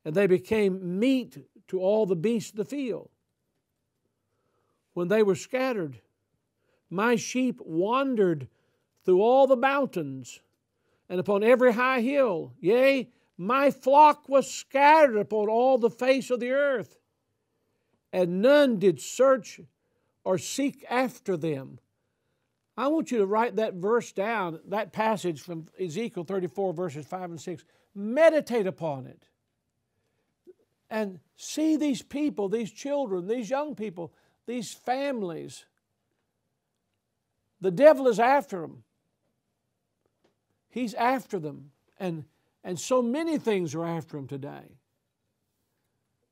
and they became meat to all the beasts of the field. When they were scattered, my sheep wandered through all the mountains and upon every high hill. Yea, my flock was scattered upon all the face of the earth, and none did search or seek after them. I want you to write that verse down, that passage from Ezekiel 34, verses 5 and 6. Meditate upon it. and see these people, these children, these young people, these families. The devil is after them. He's after them. And, and so many things are after him today.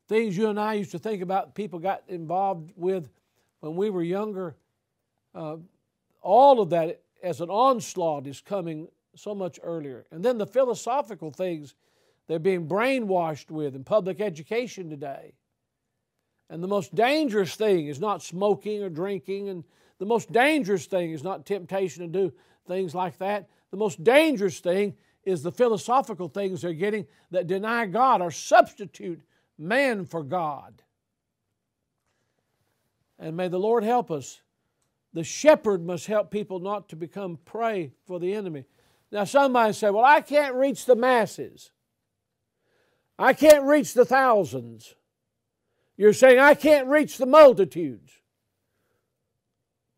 Things you and I used to think about, people got involved with when we were younger. Uh, all of that as an onslaught is coming so much earlier. And then the philosophical things they're being brainwashed with in public education today. And the most dangerous thing is not smoking or drinking, and the most dangerous thing is not temptation to do things like that. The most dangerous thing is the philosophical things they're getting that deny God or substitute man for God. And may the Lord help us. The shepherd must help people not to become prey for the enemy. Now, somebody say, Well, I can't reach the masses. I can't reach the thousands. You're saying, I can't reach the multitudes.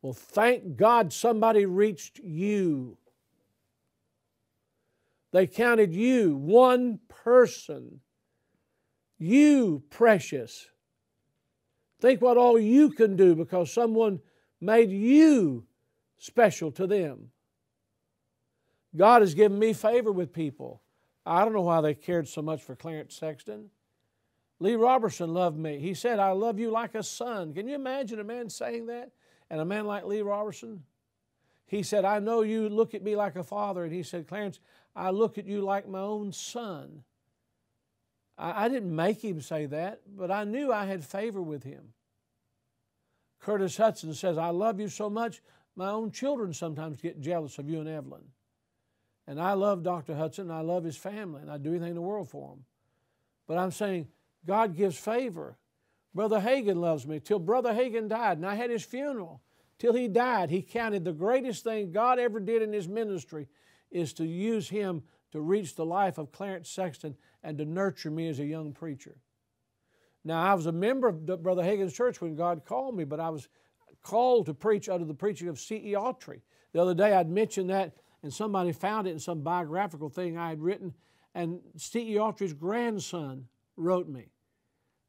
Well, thank God somebody reached you. They counted you, one person. You, precious. Think what all you can do because someone made you special to them. God has given me favor with people. I don't know why they cared so much for Clarence Sexton. Lee Roberson loved me. He said, I love you like a son. Can you imagine a man saying that? And a man like Lee Roberson? He said, I know you look at me like a father. And he said, Clarence, I look at you like my own son. I, I didn't make him say that, but I knew I had favor with him. Curtis Hutson says, I love you so much, my own children sometimes get jealous of you and Evelyn. And I love Dr. Hutson, I love his family, and I'd do anything in the world for him. But I'm saying God gives favor. Brother Hagin loves me till Brother Hagin died, and I had his funeral. Till he died, he counted the greatest thing God ever did in his ministry is to use him to reach the life of Clarence Sexton and to nurture me as a young preacher. Now, I was a member of Brother Hagin's church when God called me, but I was called to preach under the preaching of C.E. Autry. The other day I'd mentioned that, and somebody found it in some biographical thing I had written, and C.E. Autry's grandson wrote me.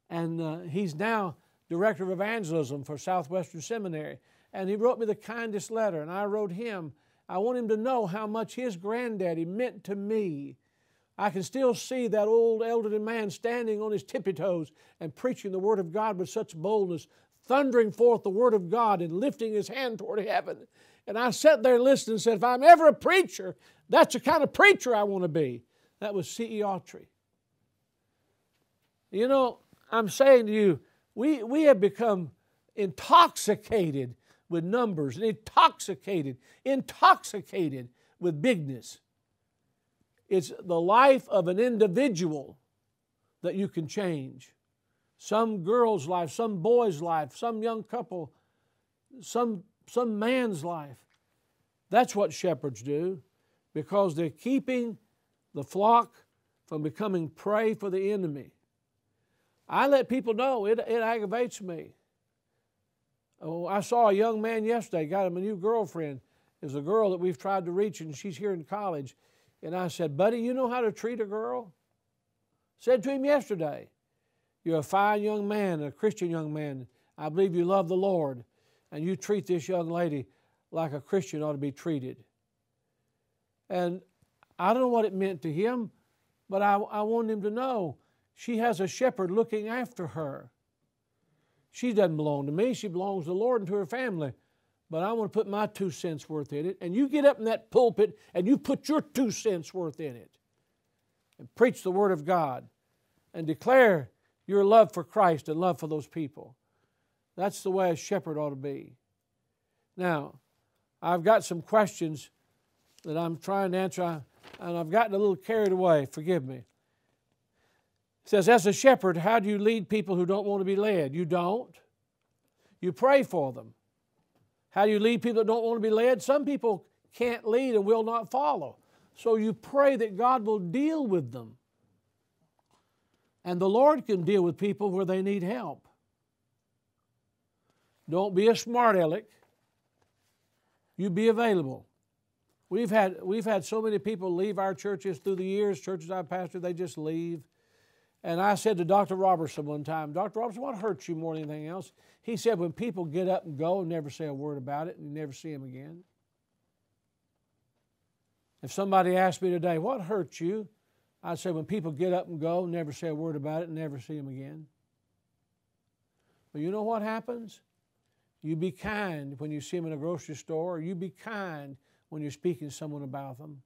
And uh, he's now director of evangelism for Southwestern Seminary. And he wrote me the kindest letter, and I wrote him. I want him to know how much his granddaddy meant to me I can still see that old elderly man standing on his tippy toes and preaching the Word of God with such boldness, thundering forth the Word of God and lifting his hand toward heaven. And I sat there and listened and said, if I'm ever a preacher, that's the kind of preacher I want to be. That was C.E. Autry. You know, I'm saying to you, we, we have become intoxicated with numbers and intoxicated, intoxicated with bigness. It's the life of an individual that you can change. Some girl's life, some boy's life, some young couple, some, some man's life. That's what shepherds do because they're keeping the flock from becoming prey for the enemy. I let people know it, it aggravates me. Oh, I saw a young man yesterday, got him a new girlfriend. Is a girl that we've tried to reach, and she's here in college. And I said, Buddy, you know how to treat a girl? Said to him yesterday, You're a fine young man, a Christian young man. I believe you love the Lord, and you treat this young lady like a Christian ought to be treated. And I don't know what it meant to him, but I, I wanted him to know she has a shepherd looking after her. She doesn't belong to me, she belongs to the Lord and to her family but I want to put my two cents worth in it. And you get up in that pulpit and you put your two cents worth in it and preach the Word of God and declare your love for Christ and love for those people. That's the way a shepherd ought to be. Now, I've got some questions that I'm trying to answer, and I've gotten a little carried away. Forgive me. Says, As a shepherd, how do you lead people who don't want to be led? You don't. You pray for them. How do you lead people that don't want to be led? Some people can't lead and will not follow. So you pray that God will deal with them. And the Lord can deal with people where they need help. Don't be a smart aleck. You be available. We've had, we've had so many people leave our churches through the years, churches I've pastored, they just leave. And I said to Dr. Roberson one time, Dr. Roberson, what hurts you more than anything else? He said, when people get up and go and never say a word about it and you never see them again. If somebody asked me today, what hurts you? I'd say, when people get up and go, never say a word about it, and never see them again. But you know what happens? You be kind when you see them in a grocery store, or you be kind when you're speaking to someone about them.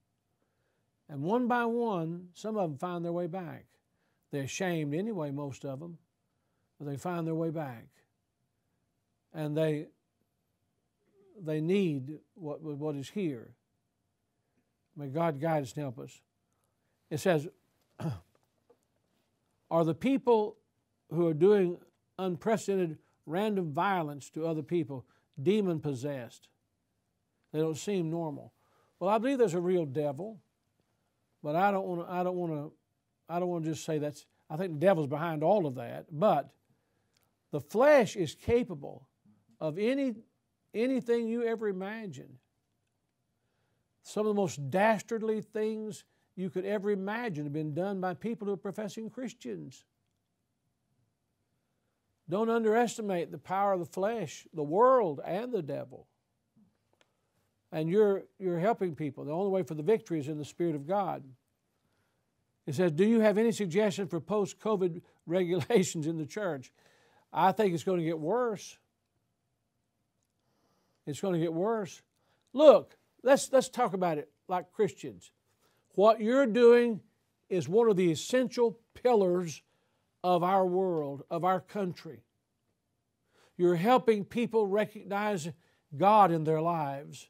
And one by one, some of them find their way back. They're ashamed anyway, most of them, but they find their way back. And they, they need what, what is here. May God guide us and help us. It says, Are the people who are doing unprecedented random violence to other people demon possessed? They don't seem normal. Well, I believe there's a real devil, but I don't want to. I don't want to. I don't want to just say that's. I think the devil's behind all of that, but the flesh is capable of any anything you ever imagine. Some of the most dastardly things you could ever imagine have been done by people who are professing Christians. Don't underestimate the power of the flesh, the world, and the devil. And you're, you're helping people. The only way for the victory is in the Spirit of God. It says, Do you have any suggestion for post COVID regulations in the church? I think it's going to get worse. It's going to get worse. Look, let's, let's talk about it like Christians. What you're doing is one of the essential pillars of our world, of our country. You're helping people recognize God in their lives.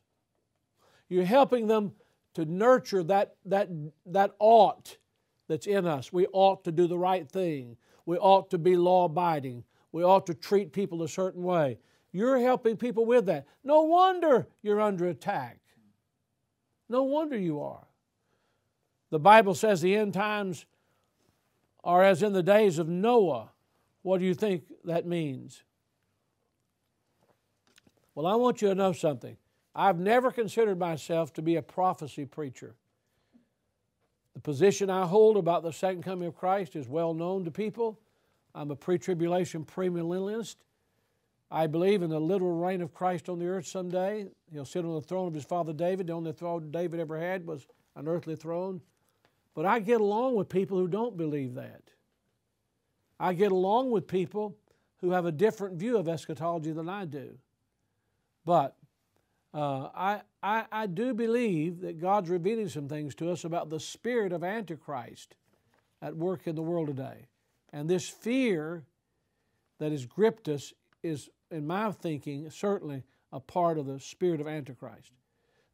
You're helping them to nurture that, that, that ought that's in us. We ought to do the right thing. We ought to be law abiding. We ought to treat people a certain way. You're helping people with that. No wonder you're under attack. No wonder you are. The Bible says the end times are as in the days of Noah. What do you think that means? Well, I want you to know something. I've never considered myself to be a prophecy preacher. The position I hold about the second coming of Christ is well known to people. I'm a pre tribulation premillennialist. I believe in the literal reign of Christ on the earth someday. He'll sit on the throne of his father David. The only throne David ever had was an earthly throne. But I get along with people who don't believe that. I get along with people who have a different view of eschatology than I do. But uh, I, I, I do believe that God's revealing some things to us about the spirit of Antichrist at work in the world today. And this fear that has gripped us is, in my thinking, certainly a part of the spirit of Antichrist.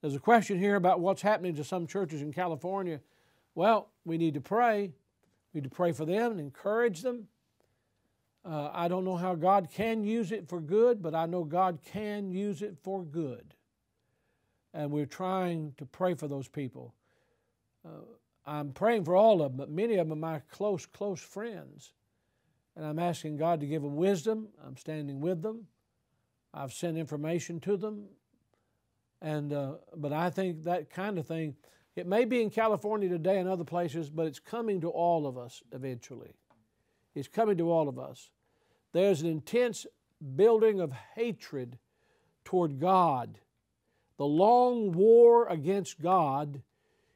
There's a question here about what's happening to some churches in California well, we need to pray. We need to pray for them and encourage them. Uh, I don't know how God can use it for good, but I know God can use it for good. And we're trying to pray for those people. Uh, I'm praying for all of them, but many of them are my close, close friends. And I'm asking God to give them wisdom. I'm standing with them. I've sent information to them. And, uh, but I think that kind of thing it may be in California today and other places, but it's coming to all of us eventually. It's coming to all of us. There's an intense building of hatred toward God. The long war against God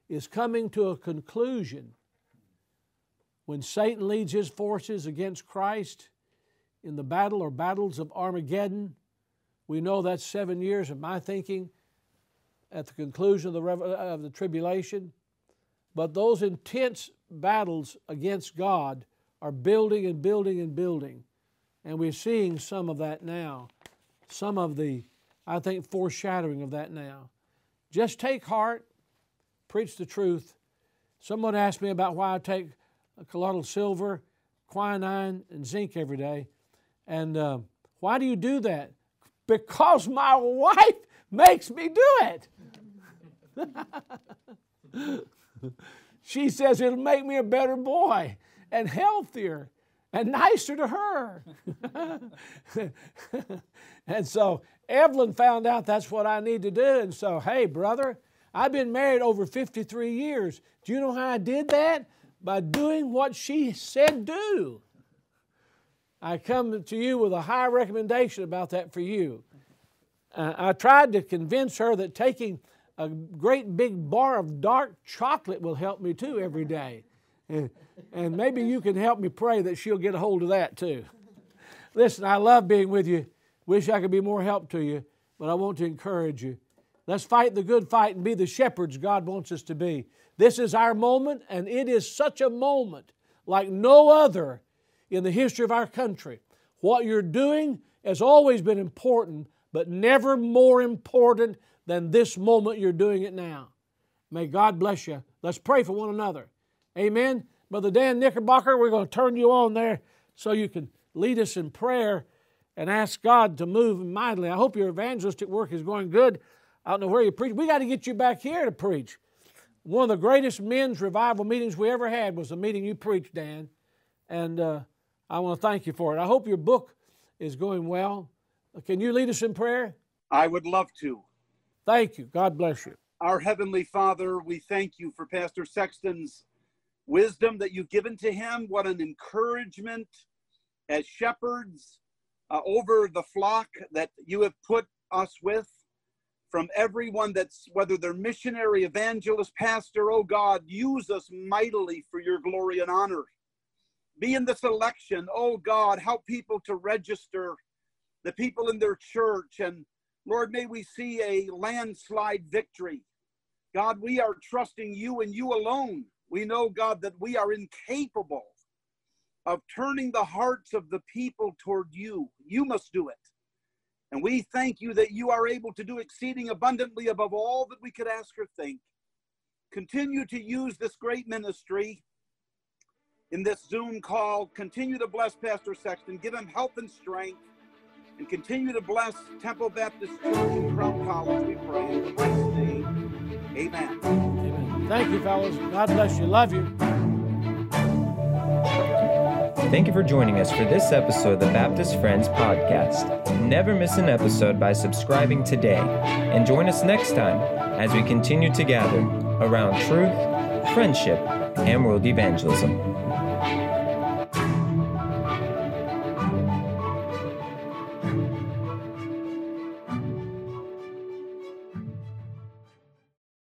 is coming to a conclusion when Satan leads his forces against Christ in the battle or battles of Armageddon. We know that's seven years of my thinking at the conclusion of the, uh, of the tribulation. But those intense battles against God are building and building and building. And we're seeing some of that now. Some of the, I think, foreshadowing of that now. Just take heart, preach the truth. Someone asked me about why I take colloidal silver, quinine, and zinc every day. And uh, why do you do that? Because my wife makes me do it. she says it'll make me a better boy and healthier and nicer to her. and so Evelyn found out that's what I need to do. And so, hey, brother, I've been married over 53 years. Do you know how I did that? by doing what she said do. I come to you with a high recommendation about that for you. Uh, I tried to convince her that taking a great big bar of dark chocolate will help me too every day. And, and maybe you can help me pray that she'll get a hold of that too. Listen, I love being with you. Wish I could be more help to you, but I want to encourage you. Let's fight the good fight and be the shepherds God wants us to be. This is our moment, and it is such a moment like no other in the history of our country. What you're doing has always been important, but never more important than this moment you're doing it now. May God bless you. Let's pray for one another. Amen. Brother Dan Knickerbocker, we're going to turn you on there so you can lead us in prayer and ask God to move mightily. I hope your evangelistic work is going good. I don't know where you preach. We got to get you back here to preach. One of the greatest men's revival meetings we ever had was the meeting you preached, Dan. And uh, I want to thank you for it. I hope your book is going well. Can you lead us in prayer? I would love to. Thank you. God bless you. Our Heavenly Father, we thank you for Pastor Sexton's wisdom that you've given to him. What an encouragement as shepherds uh, over the flock that you have put us with. From everyone that's, whether they're missionary, evangelist, pastor, oh God, use us mightily for your glory and honor. Be in this election, oh God, help people to register the people in their church. And Lord, may we see a landslide victory. God, we are trusting you and you alone. We know, God, that we are incapable of turning the hearts of the people toward you. You must do it. And we thank you that you are able to do exceeding abundantly above all that we could ask or think. Continue to use this great ministry in this Zoom call. Continue to bless Pastor Sexton. Give him health and strength. And continue to bless Temple Baptist Church and Crown College, we pray. In Christ's name, amen. Amen. Thank you, fellas. God bless you. Love you. Thank you for joining us for this episode of the Baptist Friends Podcast. Never miss an episode by subscribing today. And join us next time as we continue to gather around truth, friendship, and world evangelism.